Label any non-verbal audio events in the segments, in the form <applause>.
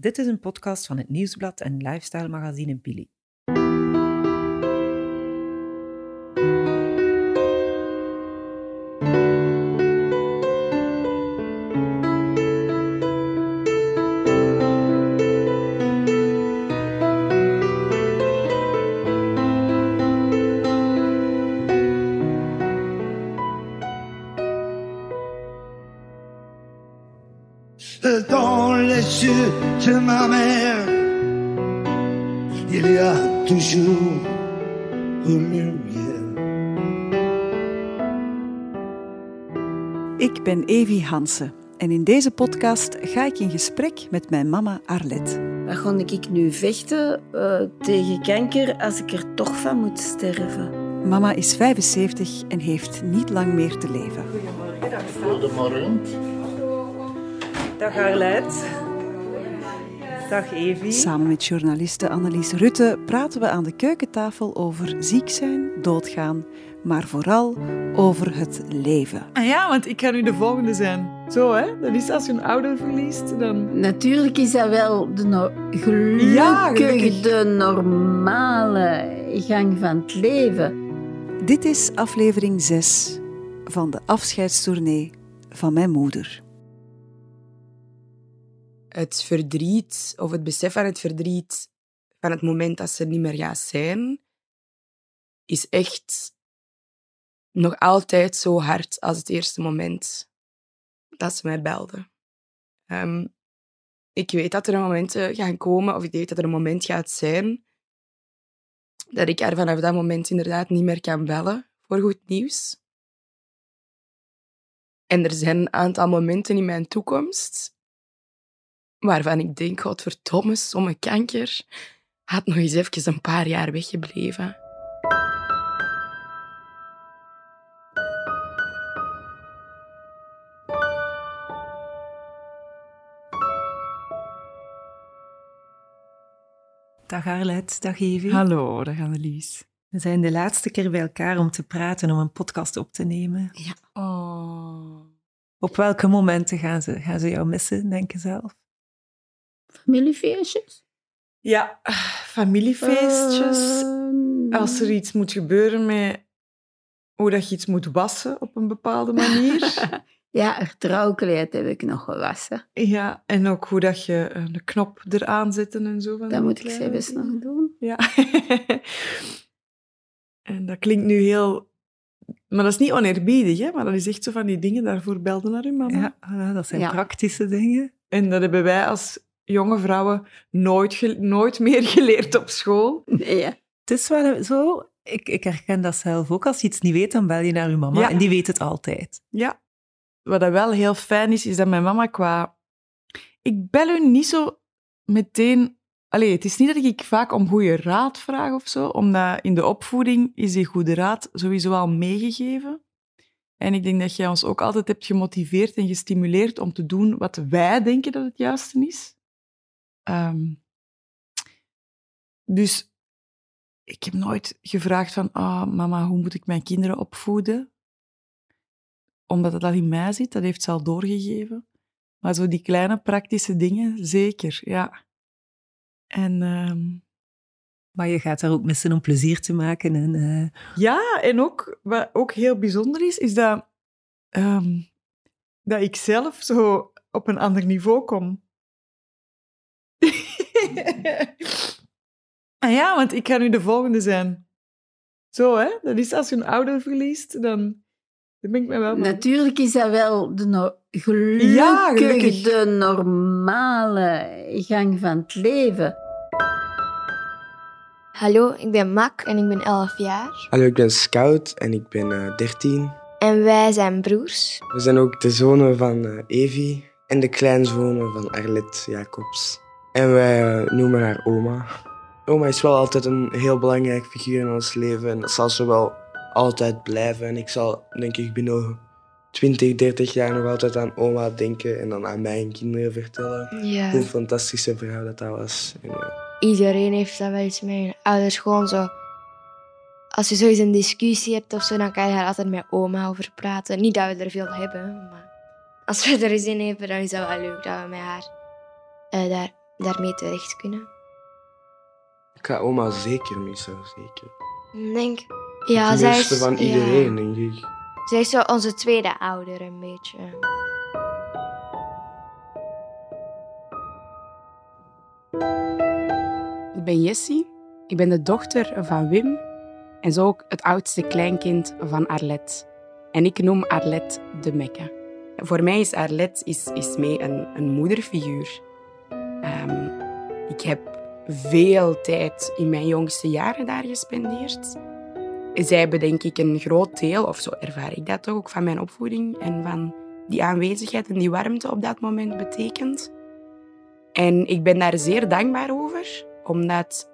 Dit is een podcast van het Nieuwsblad en lifestyle magazine. Ik ben Evie Hansen en in deze podcast ga ik in gesprek met mijn mama Arlet. Waar ga ik nu vechten eh, tegen kanker als ik er toch van moet sterven? Mama is 75 en heeft niet lang meer te leven. Goedemorgen. Dag Arlet. Dag Evie. Samen met journaliste Annelies Rutte praten we aan de keukentafel over ziek zijn, doodgaan, maar vooral over het leven. Ah ja, want ik ga nu de volgende zijn. Zo hè, dat is als je een ouder verliest, dan... Natuurlijk is dat wel de no- gelukkige, Ja, gelukkig. de normale gang van het leven. Dit is aflevering 6 van de afscheidstournee van mijn moeder. het verdriet of het besef van het verdriet van het moment dat ze er niet meer gaat zijn, is echt nog altijd zo hard als het eerste moment dat ze mij belde. Ehm, ik weet dat er momenten gaan komen, of ik weet dat er een moment gaat zijn, dat ik haar vanaf dat moment inderdaad niet meer kan bellen voor goed nieuws. En er zijn een aantal momenten in mijn toekomst waarvan ik denk, godverdomme, sommige kanker had nog eens even een paar jaar weggebleven. Dag Arlet, dag Evie. Hallo, dag Annelies. We zijn de laatste keer bij elkaar om te praten, om een podcast op te nemen. Oh. Op welke momenten gaan ze, gaan ze jou missen, denk je zelf? Familiefeestjes? Ja, familiefeestjes. Ehm, Als er iets moet gebeuren met hoe dat je iets moet wassen op een bepaalde manier. <laughs> Ja, het trouwkleed heb ik nog gewassen. ja, en ook hoe dat je eh, de knop eraan zetten en zo. Van Dat moet ik zelfs nog doen. Ja. <laughs> en dat klinkt nu heel... Maar dat is niet oneerbiedig, hè? Maar dat is echt zo van die dingen, daarvoor belde naar uw mama. Ja, dat zijn Ja. praktische dingen. En dat hebben wij als jonge vrouwen nooit, ge- nooit meer geleerd op school. Nee, ja. Het is wel zo, ik, ik herken dat zelf ook. Als je iets niet weet, dan bel je naar je mama Ja. en die weet het altijd. Ja. Wat dat wel heel fijn is, is dat mijn mama qua... Ik bel u niet zo meteen... Allee, het is niet dat ik vaak om goede raad vraag of zo, omdat in de opvoeding is die goede raad sowieso al meegegeven. En ik denk dat jij ons ook altijd hebt gemotiveerd en gestimuleerd om te doen wat wij denken dat het juiste is. Ehm, dus ik heb nooit gevraagd van, ah, mama, hoe moet ik mijn kinderen opvoeden? Omdat het al in mij zit, dat heeft ze al doorgegeven. Maar zo die kleine praktische dingen, zeker, ja. En ehm, Maar je gaat daar ook missen om plezier te maken. En, eh, ja, en ook, wat ook heel bijzonder is, is dat, ehm, dat ik zelf zo op een ander niveau kom. <laughs> ah ja, want ik ga nu de volgende zijn. Zo, hè? Dat is als je een ouder verliest, dan, ben ik me wel... Natuurlijk is dat wel de no- gelukkige, Ja, gelukkig. de normale gang van het leven. Hallo, ik ben Mak en ik ben 11 jaar. Hallo, ik ben Scout en ik ben eh 13. En wij zijn broers. We zijn ook de zonen van eh, Evie en de kleinzonen van Arlet Jacobs. En wij eh, noemen haar oma. Oma is wel altijd een heel belangrijk figuur in ons leven en dat zal ze wel altijd blijven. En ik zal, denk ik, binnen 20, 30 jaar nog altijd aan oma denken en dan aan mijn kinderen vertellen. Hoe Ja. een fantastische vrouw dat dat was. En, Iedereen heeft dat wel eens hun ouders gewoon zo. Als je zoiets een discussie hebt of zo, dan kan je daar altijd met oma over praten. Niet dat we er veel hebben, maar als we er zin in hebben, dan is dat wel leuk dat we met haar eh, daar daarmee terecht kunnen. Ik ga oma zeker missen, zeker. Ik denk, ja, zij is, van ja. iedereen, denk ik. zij is zo onze tweede ouder, een beetje. Ik ben Jessie. Ik ben de dochter van Wim en zo ook het oudste kleinkind van Arlet. En ik noem Arlet de Mekke. Voor mij is Arlet is, is mee een, een moederfiguur. Ehm, ik heb veel tijd in mijn jongste jaren daar gespendeerd. Zij hebben denk ik een groot deel, of zo ervaar ik dat toch ook, van mijn opvoeding en van die aanwezigheid en die warmte op dat moment betekend. En ik ben daar zeer dankbaar over, omdat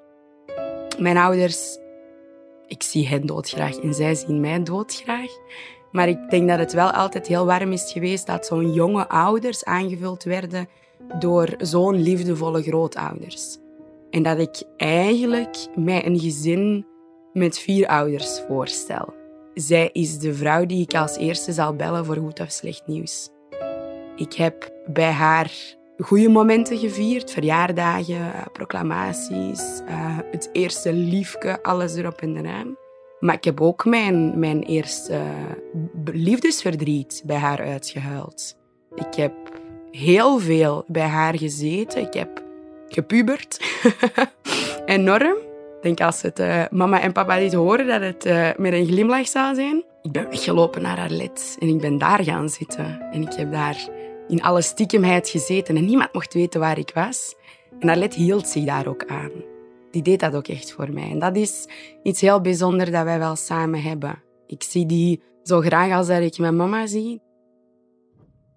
mijn ouders, ik zie hen doodgraag en zij zien mij doodgraag. Maar ik denk dat het wel altijd heel warm is geweest dat zo'n jonge ouders aangevuld werden door zo'n liefdevolle grootouders. En dat ik eigenlijk mij een gezin met vier ouders voorstel. Zij is de vrouw die ik als eerste zal bellen voor goed of slecht nieuws. Ik heb bij haar goede momenten gevierd, verjaardagen, proclamaties, eh, het eerste liefke, alles erop en eraan. Maar ik heb ook mijn, mijn eerste liefdesverdriet bij haar uitgehuild. Ik heb heel veel bij haar gezeten. Ik heb gepubert. <laughs> Enorm. Denk als het eh, mama en papa dit horen, dat het eh, met een glimlach zou zijn. Ik ben weggelopen naar haar en ik ben daar gaan zitten. En ik heb daar in alle stiekemheid gezeten en niemand mocht weten waar ik was. En Arlette hield zich daar ook aan. Die deed dat ook echt voor mij. En dat is iets heel bijzonders dat wij wel samen hebben. Ik zie die zo graag als dat ik mijn mama zie.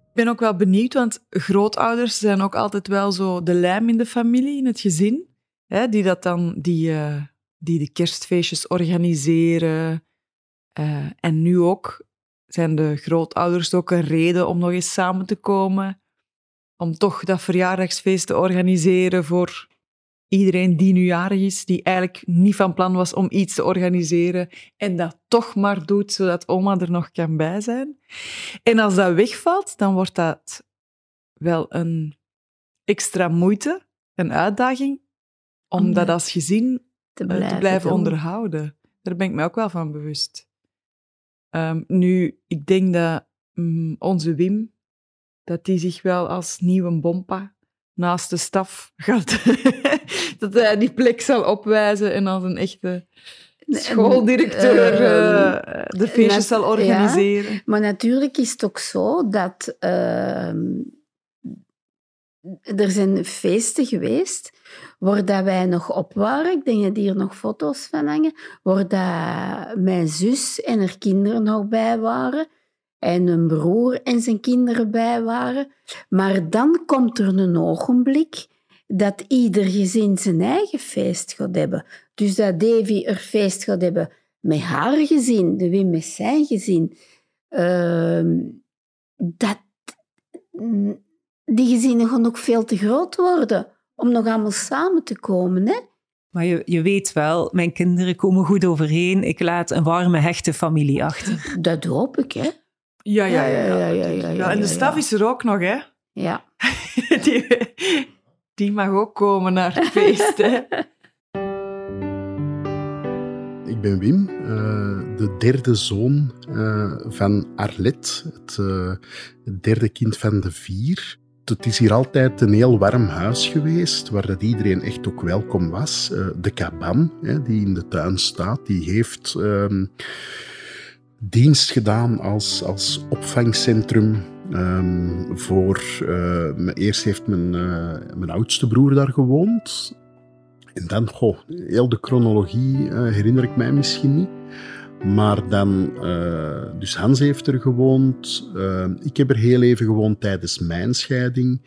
Ik ben ook wel benieuwd, want grootouders zijn ook altijd wel zo de lijm in de familie, in het gezin. Hè, die, dat dan, die, eh, die de kerstfeestjes organiseren. Eh, en nu ook zijn de grootouders ook een reden om nog eens samen te komen. Om toch dat verjaardagsfeest te organiseren voor iedereen die nu jarig is, die eigenlijk niet van plan was om iets te organiseren en dat toch maar doet, zodat oma er nog kan bij zijn. En als dat wegvalt, dan wordt dat wel een extra moeite, een uitdaging, om dat als gezin te eh, blijven, te blijven doen. onderhouden. Daar ben ik me ook wel van bewust. Ehm, nu, ik denk dat mm, onze Wim, dat die zich wel als nieuwe bompa naast de staf gaat... <laughs> dat hij die plek zal opwijzen en als een echte schooldirecteur Eh, eh, de feestjes zal ja. organiseren. Maar natuurlijk is het ook zo dat ehm, er zijn feesten geweest waar dat wij nog op waren. Ik denk dat hier nog foto's van hangen. Waar dat mijn zus en haar kinderen nog bij waren. En een broer en zijn kinderen bij waren. Maar dan komt er een ogenblik dat ieder gezin zijn eigen feest gaat hebben. Dus dat Davy er feest gaat hebben met haar gezin, de Wim met zijn gezin. Ehm, dat, die gezinnen gaan ook veel te groot worden om nog allemaal samen te komen. Hè? Maar je, je weet wel, mijn kinderen komen goed overeen. Ik laat een warme, hechte familie achter. Dat hoop ik, hè? Ja, ja, ja. ja, ja, ja, ja, Ja, en de staf ja. is er ook nog, hè. Ja. <laughs> Die, die mag ook komen naar het feest, hè. Ik ben Wim, eh, de derde zoon eh, van Arlet, het, eh, het derde kind van de vier. Het is hier altijd een heel warm huis geweest, waar dat iedereen echt ook welkom was. Eh, de kaban, die in de tuin staat, die heeft ehm, dienst gedaan als, als opvangcentrum ehm, voor... eh, eerst heeft mijn, eh, mijn oudste broer daar gewoond. En dan, goh, heel de chronologie herinner ik mij misschien niet. Maar dan, eh, dus Hans heeft er gewoond. eh, ik heb er heel even gewoond tijdens mijn scheiding.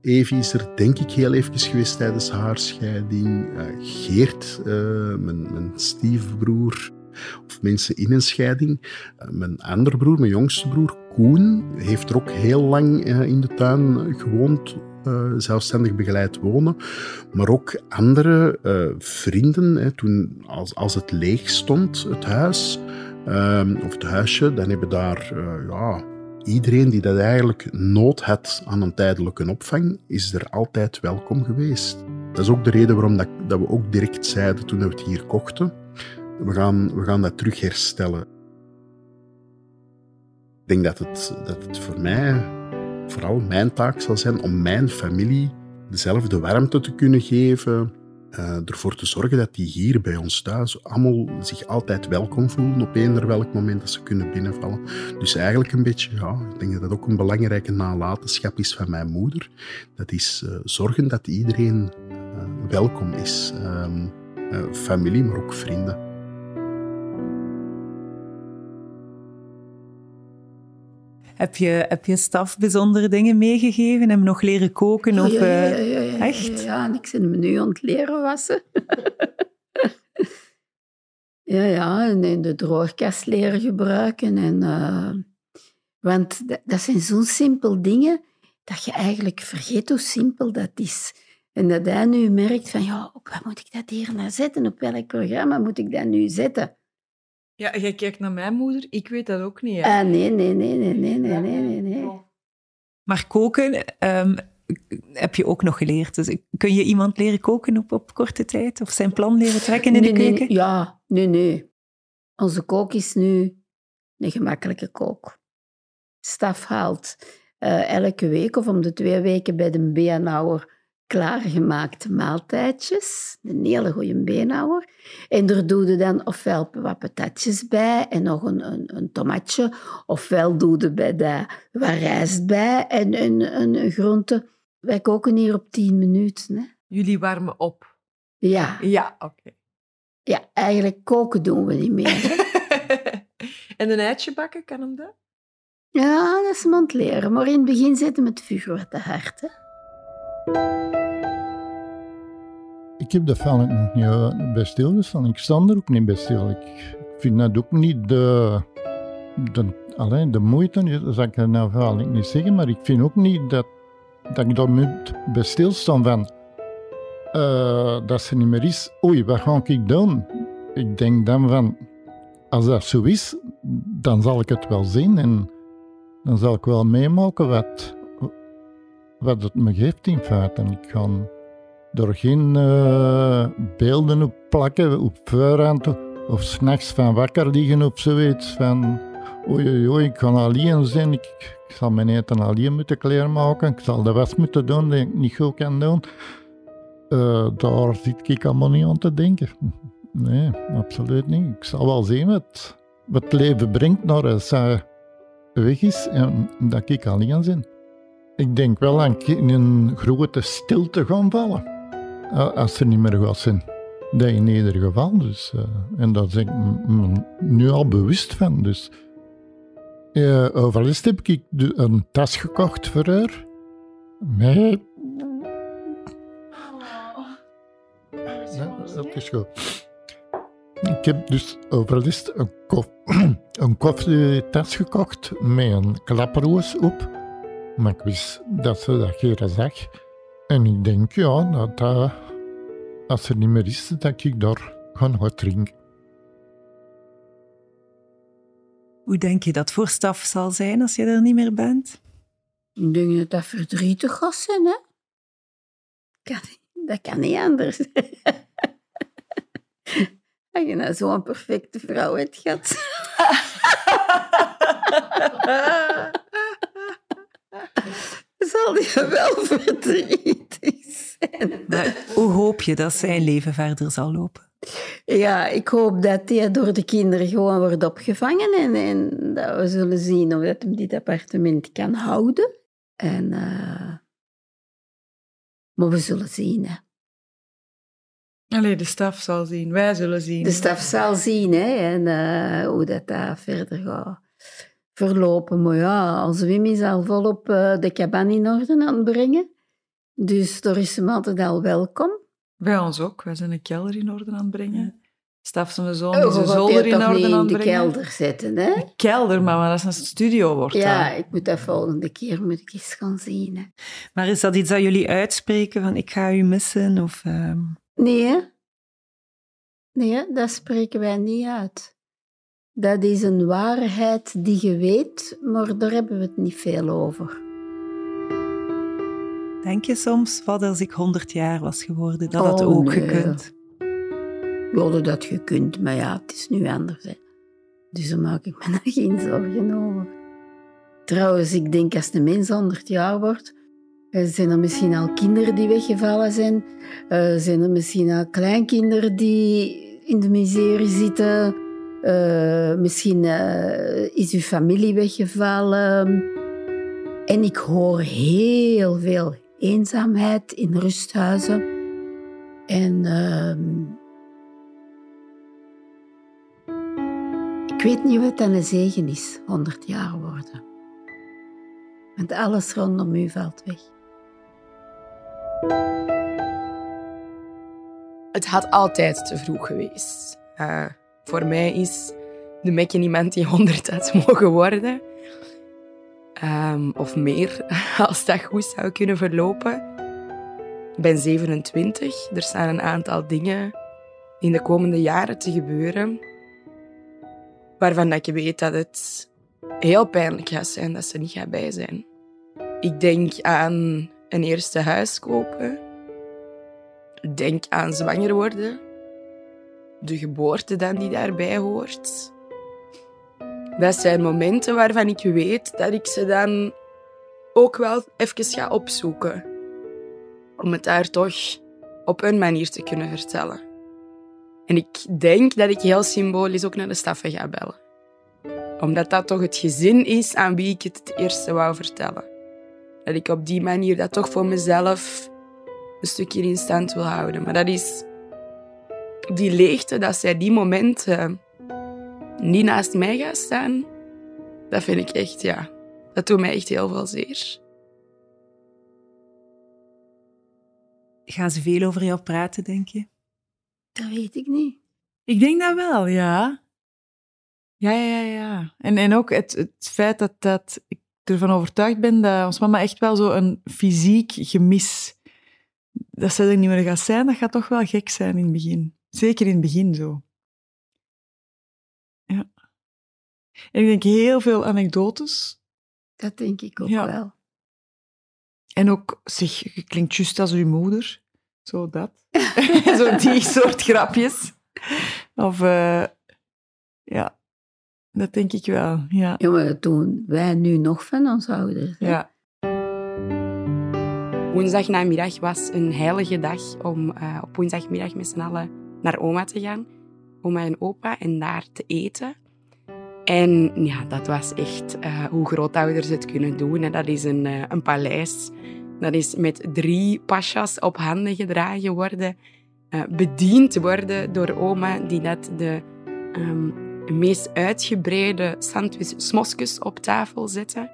Evie is er denk ik heel even geweest tijdens haar scheiding. Eh, Geert, mijn, mijn stiefbroer, of mensen in een scheiding. Mijn andere broer, mijn jongste broer, Koen, heeft er ook heel lang in de tuin gewoond. Eh, zelfstandig begeleid wonen. Maar ook andere eh, vrienden, hè, toen, als, als het leeg stond, het huis, ehm, of het huisje, dan hebben daar eh, ja, iedereen die dat eigenlijk nood had aan een tijdelijke opvang, is er altijd welkom geweest. Dat is ook de reden waarom dat, dat we ook direct zeiden toen we het hier kochten. We gaan, we gaan dat terug herstellen. Ik denk dat het, dat het voor mij vooral mijn taak zal zijn om mijn familie dezelfde warmte te kunnen geven, uh, ervoor te zorgen dat die hier bij ons thuis allemaal zich altijd welkom voelen op eender welk moment dat ze kunnen binnenvallen. Dus eigenlijk een beetje, ja, ik denk dat dat ook een belangrijke nalatenschap is van mijn moeder. Dat is uh, zorgen dat iedereen uh, welkom is. Ehm, familie, maar ook vrienden. Heb je, heb je staf bijzondere dingen meegegeven? Hem nog leren koken? Of, ja, ja, ja, ja, ja, echt? Ja, en ik ben me nu aan het leren wassen. <laughs> ja, ja, en de droogkast leren gebruiken. En, uh, want dat zijn zo'n simpel dingen dat je eigenlijk vergeet hoe simpel dat is. En dat hij nu merkt van, ja, op wat moet ik dat hier naar zetten? Op welk programma moet ik dat nu zetten? Ja, jij kijkt naar mijn moeder. Ik weet dat ook niet. Hè? Ah, nee, nee, nee, nee, nee, nee, nee, nee. Maar koken um, heb je ook nog geleerd. Dus kun je iemand leren koken op, op korte tijd? Of zijn plan leren trekken in nee, de keuken? Nee, ja, nee, nee. Onze kook is nu een gemakkelijke kook. Staf haalt uh, elke week of om de twee weken bij de Beenhouwer klaargemaakte maaltijdjes. Een hele goede beenhouwer. En daar doe je dan ofwel wat patatjes bij en nog een, een, een tomatje. Ofwel doe je bij wat rijst bij en een, een, een groente. Wij koken hier op 10 minuten. Hè. Jullie warmen op? Ja. Ja, oké. Ja, eigenlijk koken doen we niet meer. <laughs> En een eitje bakken, kan hem dat? Ja, dat is het leren. Maar in het begin zitten we het vuur wat te hard. Hè. Ik heb dat eigenlijk nog niet uh, bij stilgestaan. Ik sta er ook niet bij stil. Ik vind dat ook niet de, de, alleen de moeite, dat zou ik nou niet zeggen, maar ik vind ook niet dat, dat ik daar moet bij stilstaan van uh, dat ze niet meer is. Oei, wat ga ik doen? Ik denk dan van, als dat zo is, dan zal ik het wel zien en dan zal ik wel meemaken wat, wat het me geeft in feite. Ik ga er geen uh, beelden op plakken, op voorhand of s'nachts van wakker liggen of zoiets. Van oei, oei, oei, ik ga alleen zijn, ik, ik zal mijn eten alleen moeten klaarmaken, ik zal de was moeten doen die ik niet goed kan doen. Uh, daar zit ik allemaal niet aan te denken. <laughs> Nee, absoluut niet. Ik zal wel zien wat, wat het leven brengt naar als hij weg is en dat ik alleen ben. Ik denk wel ik in een grote stilte gaan vallen. Als ze niet meer gaat zijn. Dat in ieder geval. Dus, uh, en daar ben ik me nu al bewust van. Dus, uh, overlast heb ik een tas gekocht voor haar. Met... Ja, dat is goed. Ik heb dus overlast een, kof <clears throat> een koffietas gekocht met een klaproos op. Maar ik wist dat ze dat geen zag. En ik denk, ja, dat, dat als er niet meer is, dat ik daar ga wat drinken. Hoe denk je dat voor staf zal zijn als je er niet meer bent? Ik denk dat dat verdrietig gaat zijn, hè? Kan, dat kan niet anders. <laughs> Als je nou zo'n perfecte vrouw hebt gehad. <laughs> zal die wel verdrietig zijn. Maar hoe hoop je dat zijn leven verder zal lopen? Ja, ik hoop dat hij door de kinderen gewoon wordt opgevangen en, en dat we zullen zien of dat hem dit appartement kan houden. En, uh... Maar we zullen zien, hè. Allee, de staf zal zien. Wij zullen zien. De staf zal zien, hè. En uh, hoe dat daar verder gaat verlopen. Maar ja, als Wim is al volop uh, de cabane in orde aan het brengen. Dus daar is hem altijd al welkom. Bij ons ook. Wij zijn de kelder in orde aan het brengen. Staf zijn zoon de zolder in orde aan het brengen. de kelder zetten, hè? De kelder, maar, maar als het een studio wordt Ja, ik moet dat volgende keer moet ik eens gaan zien. Hè. Maar is dat iets dat jullie uitspreken, van ik ga u missen? Of, uh... Nee, hè? Nee, dat spreken wij niet uit. Dat is een waarheid die je weet, maar daar hebben we het niet veel over. Denk je soms, wat als ik 100 jaar was geworden, dat had Oh, ook nee. gekund? We hadden dat gekund, maar ja, het is nu anders. Hè. Dus daar maak ik me <laughs> daar geen zorgen over. Trouwens, ik denk als de mens 100 jaar wordt, eh, zijn er misschien al kinderen die weggevallen zijn. Eh, zijn er misschien al kleinkinderen die in de miserie zitten. Eh, misschien eh, is uw familie weggevallen. En ik hoor heel veel eenzaamheid in rusthuizen. En ehm, ik weet niet wat dan een zegen is, 100 jaar worden. Want alles rondom u valt weg. Het had altijd te vroeg geweest. Eh, voor mij is de Mekke iemand die 100 had mogen worden. Ehm, of meer, <laughs> als dat goed zou kunnen verlopen. Ik ben 27. Er staan een aantal dingen in de komende jaren te gebeuren. Waarvan dat ik weet dat het heel pijnlijk gaat zijn dat ze niet bij zijn. Ik denk aan een eerste huis kopen. Denk aan zwanger worden. De geboorte dan die daarbij hoort. Dat zijn momenten waarvan ik weet dat ik ze dan ook wel even ga opzoeken. Om het daar toch op een manier te kunnen vertellen. En ik denk dat ik heel symbolisch ook naar de staffen ga bellen. Omdat dat toch het gezin is aan wie ik het het eerste wou vertellen. Dat ik op die manier dat toch voor mezelf een stukje in stand wil houden. Maar dat is die leegte, dat zij die momenten niet naast mij gaan staan, dat vind ik echt, ja, dat doet mij echt heel veel zeer. Gaan ze veel over jou praten, denk je? Dat weet ik niet. Ik denk dat wel, ja. Ja, ja, ja. En, en ook het, het feit dat, dat ik ervan overtuigd ben dat ons mama echt wel zo een fysiek gemis... Dat ze er niet meer gaat zijn, dat gaat toch wel gek zijn in het begin. Zeker in het begin zo. Ja. En ik denk heel veel anekdotes. Dat denk ik ook Ja. wel. En ook, zeg, je klinkt juist als uw moeder. Zo dat. <laughs> zo die soort grapjes. Of, eh, ja, dat denk ik wel, ja. Ja, maar dat doen wij nu nog van ons ouders. hè. Ja. Woensdagnamiddag was een heilige dag om eh, op woensdagmiddag met z'n allen naar oma te gaan. Oma en opa en daar te eten. En ja, dat was echt eh, hoe grootouders het kunnen doen. En dat is een, eh, een paleis. Dat is met drie pasjas op handen gedragen worden. eh, bediend worden door oma, die dat de ehm, meest uitgebreide sandwich smosjes op tafel zette.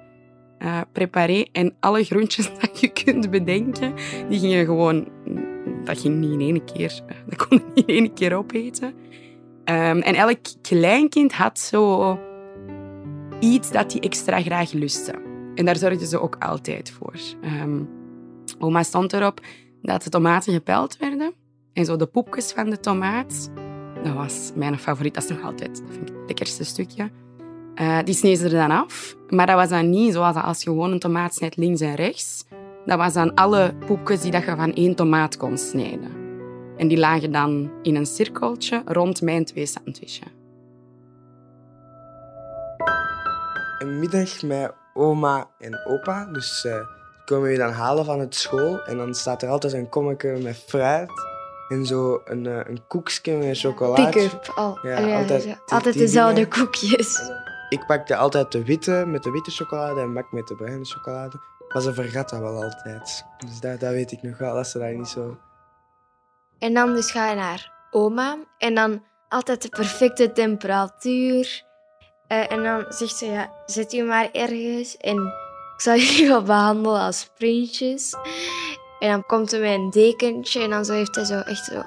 eh preparé en alle groentjes <laughs> dat je kunt bedenken, die gingen gewoon... Dat ging niet in één keer... <laughs> Dat kon niet in één keer opeten. Ehm, en elk kleinkind had zo iets dat hij extra graag lustte. En daar zorgden ze ook altijd voor. Ehm, oma stond erop dat de tomaten gepeld werden. En zo de poepjes van de tomaat, dat was mijn favoriet. Dat is nog altijd, dat vind ik het lekkerste stukje. Eh, die sneden ze er dan af. Maar dat was dan niet zoals als je gewoon een tomaat snijdt links en rechts. Dat was dan alle poepjes die dat je van één tomaat kon snijden. En die lagen dan in een cirkeltje rond mijn twee sandwiches. Een middag met oma en opa. Dus eh komen we dan halen van het school. En dan staat er altijd een kommetje met fruit. En zo een, eh, een koekje met chocolade. Pick-up. Al, Ja, ja, altijd ja. altijd dezelfde koekjes. Ik pakte altijd de witte met de witte chocolade en Mak met de bruine chocolade. Maar ze vergat dat wel altijd. Dus dat, dat weet ik nog wel, dat ze dat niet zo... En dan dus ga je naar oma. En dan altijd de perfecte temperatuur. Eh, en dan zegt ze, ja, zet u maar ergens. En ik zal <laughs> jullie wel behandelen als prinsjes. En dan komt hij met een dekentje. En dan zo heeft hij zo echt zo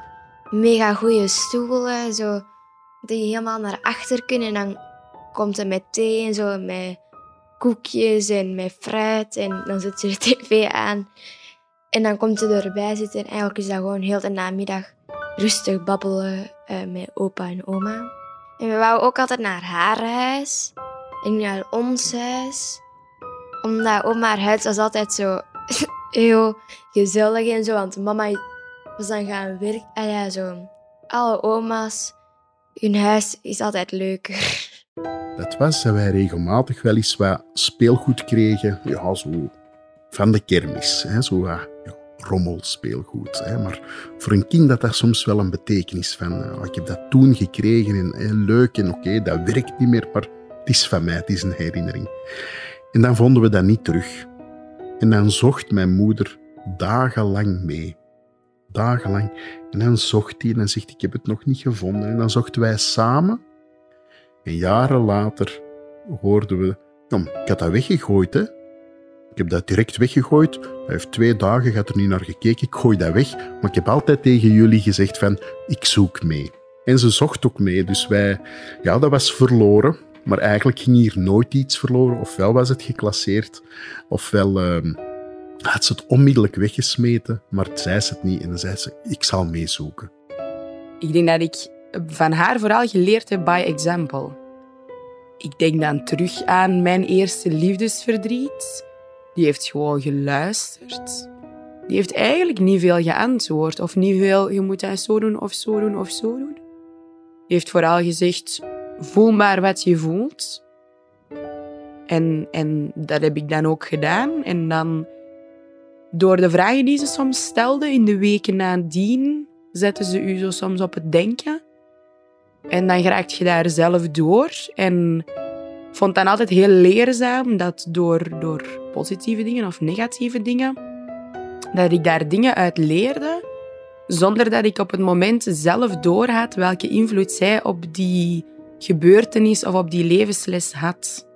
mega goede stoelen. Zo, die helemaal naar achter kunnen. En dan komt hij met thee en zo. Met koekjes en met fruit. En dan zet ze de tv aan. En dan komt hij erbij zitten. En eigenlijk is dat gewoon heel de namiddag rustig babbelen eh, met opa en oma. En we wouden ook altijd naar haar huis en naar ons huis. Omdat oma haar huis was altijd zo <laughs> heel gezellig en zo. Want mama was dan gaan werken. Ah ja, zo. Alle oma's, hun huis is altijd leuker. Dat was dat wij regelmatig wel eens wat speelgoed kregen. Ja, zo van de kermis. Hè, zo wat ja, rommelspeelgoed. Hè. Maar voor een kind had dat soms wel een betekenis van... eh, ik heb dat toen gekregen en eh, leuk en oké, dat werkt niet meer, maar het is van mij, het is een herinnering. En dan vonden we dat niet terug. En dan zocht mijn moeder dagenlang mee. Dagenlang. En dan zocht hij en zegt ik heb het nog niet gevonden. En dan zochten wij samen. En jaren later hoorden we, ik had dat weggegooid, hè. Ik heb dat direct weggegooid. Hij heeft twee dagen, gaat er niet naar gekeken. Ik gooi dat weg. Maar ik heb altijd tegen jullie gezegd van, ik zoek mee. En ze zocht ook mee. Dus wij, ja, dat was verloren. Maar eigenlijk ging hier nooit iets verloren. Ofwel was het geclasseerd, ofwel ehm, had ze het onmiddellijk weggesmeten. Maar zei ze het niet en dan zei ze, ik zal meezoeken. Ik denk dat ik van haar vooral geleerd heb by example. Ik denk dan terug aan mijn eerste liefdesverdriet. Die heeft gewoon geluisterd. Die heeft eigenlijk niet veel geantwoord. Of niet veel, je moet dat zo doen of zo doen of zo doen. Die heeft vooral gezegd, voel maar wat je voelt. En, en dat heb ik dan ook gedaan. En dan, door de vragen die ze soms stelde in de weken nadien, zetten ze u zo soms op het denken. En dan raakt je daar zelf door. En vond dan altijd heel leerzaam dat door, door positieve dingen of negatieve dingen, dat ik daar dingen uit leerde, zonder dat ik op het moment zelf doorhad welke invloed zij op die gebeurtenis of op die levensles had.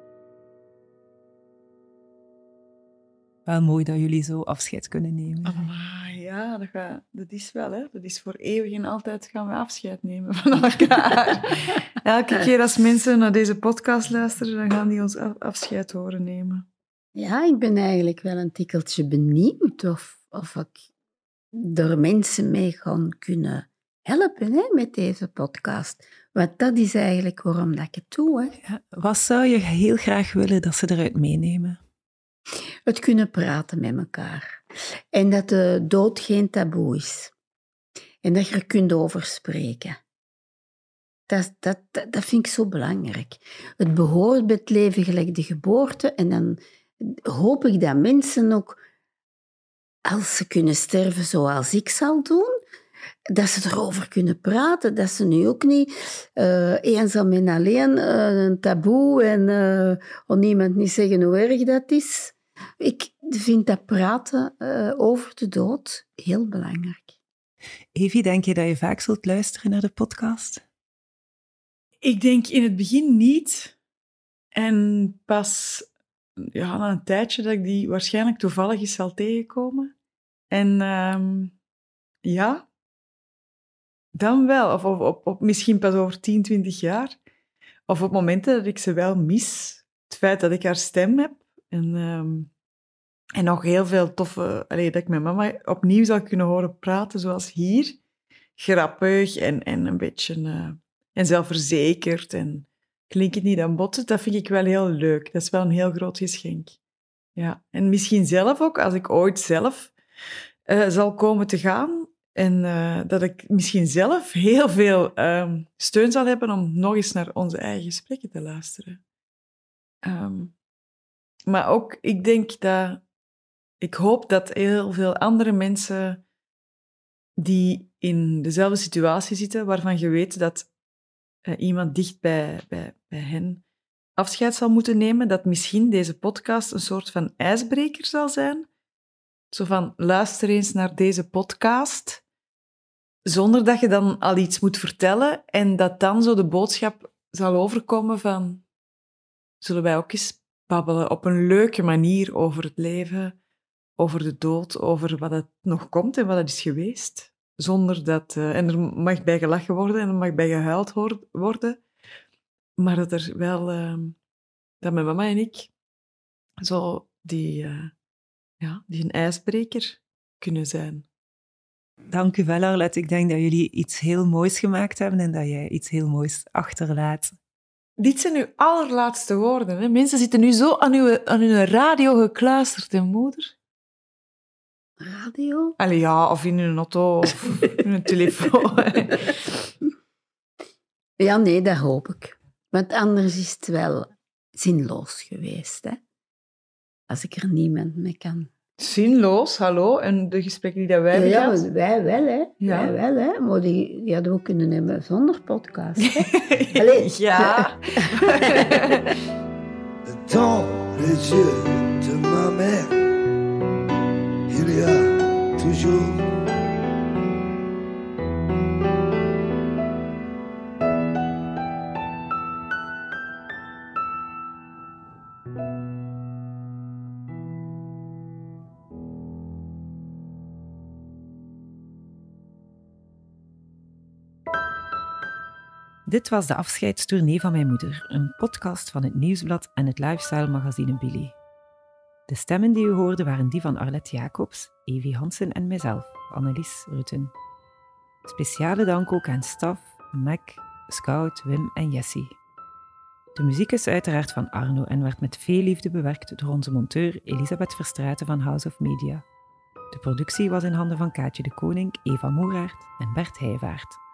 Wel mooi dat jullie zo afscheid kunnen nemen. Ah, ja, dat, gaat, dat is wel, hè. Dat is voor eeuwig en altijd gaan we afscheid nemen van elkaar. <laughs> Elke keer als mensen naar deze podcast luisteren, dan gaan die ons af- afscheid horen nemen. Ja, ik ben eigenlijk wel een tikkeltje benieuwd of, of ik er mensen mee kan kunnen helpen hè, met deze podcast. Want dat is eigenlijk waarom dat ik het doe. Hè. Ja, wat zou je heel graag willen dat ze eruit meenemen? Het kunnen praten met elkaar. En dat de dood geen taboe is. En dat je er kunt over spreken. Dat, dat, dat, dat vind ik zo belangrijk. Het behoort bij het leven gelijk de geboorte. En dan hoop ik dat mensen ook, als ze kunnen sterven zoals ik zal doen, dat ze erover kunnen praten. Dat ze nu ook niet eh, eenzaam en alleen eh, een taboe en uh, om niemand niet zeggen hoe erg dat is. Ik vind dat praten uh, over de dood heel belangrijk. Evie, denk je dat je vaak zult luisteren naar de podcast? Ik denk in het begin niet. En pas ja, na een tijdje dat ik die waarschijnlijk toevallig eens zal tegenkomen. En um, ja, dan wel. Of, op, misschien pas over 10, 20 jaar. Of op momenten dat ik ze wel mis. Het feit dat ik haar stem heb. En, um, en nog heel veel toffe... Allee, dat ik mijn mama opnieuw zal kunnen horen praten zoals hier. Grappig en, en een beetje... Uh, en zelfverzekerd en klinkt het niet aan botsen. Dat vind ik wel heel leuk. Dat is wel een heel groot geschenk. Ja. En misschien zelf ook, als ik ooit zelf uh, zal komen te gaan, en uh, dat ik misschien zelf heel veel um, steun zal hebben om nog eens naar onze eigen gesprekken te luisteren. Um, maar ook, ik denk dat, ik hoop dat heel veel andere mensen die in dezelfde situatie zitten, waarvan je weet dat uh, iemand dicht bij, bij, bij hen afscheid zal moeten nemen, dat misschien deze podcast een soort van ijsbreker zal zijn. Zo van, luister eens naar deze podcast, zonder dat je dan al iets moet vertellen en dat dan zo de boodschap zal overkomen van, zullen wij ook eens babbelen op een leuke manier over het leven, over de dood, over wat het nog komt en wat het is geweest. Zonder dat... Uh, en er mag bij gelachen worden en er mag bij gehuild worden. Maar dat er wel... Uh, dat mijn mama en ik zo die... Uh, ja, die een ijsbreker kunnen zijn. Dank u wel, Arlette. Ik denk dat jullie iets heel moois gemaakt hebben en dat jij iets heel moois achterlaat. Dit zijn uw allerlaatste woorden. Hè? Mensen zitten nu zo aan uw, aan hun radio gekluisterd, hè, moeder? Radio? Allee, ja, of in hun auto of in hun telefoon. <laughs> Ja, nee, dat hoop ik. Want anders is het wel zinloos geweest, hè? Als ik er niemand mee kan. Zinloos, hallo. En de gesprekken die dat wij Ja, hebben ja, gehad? wij wel, hè? Ja. Wij wel, hè? Maar die, die hadden we ook kunnen hebben zonder podcast. Hè? <laughs> <laughs> Allee. ja. <laughs> Dans les yeux de ma mère, il y a toujours Dit was de afscheidstournee van mijn moeder, een podcast van het Nieuwsblad en het lifestyle magazine Billy. De stemmen die u hoorde waren die van Arlette Jacobs, Evie Hansen en mijzelf, Annelies Rutten. Speciale dank ook aan Staf, Mac, Scout, Wim en Jessie. De muziek is uiteraard van Arno en werd met veel liefde bewerkt door onze monteur Elisabeth Verstraeten van House of Media. De productie was in handen van Kaatje de Koning, Eva Moeraert en Bert Heijvaart.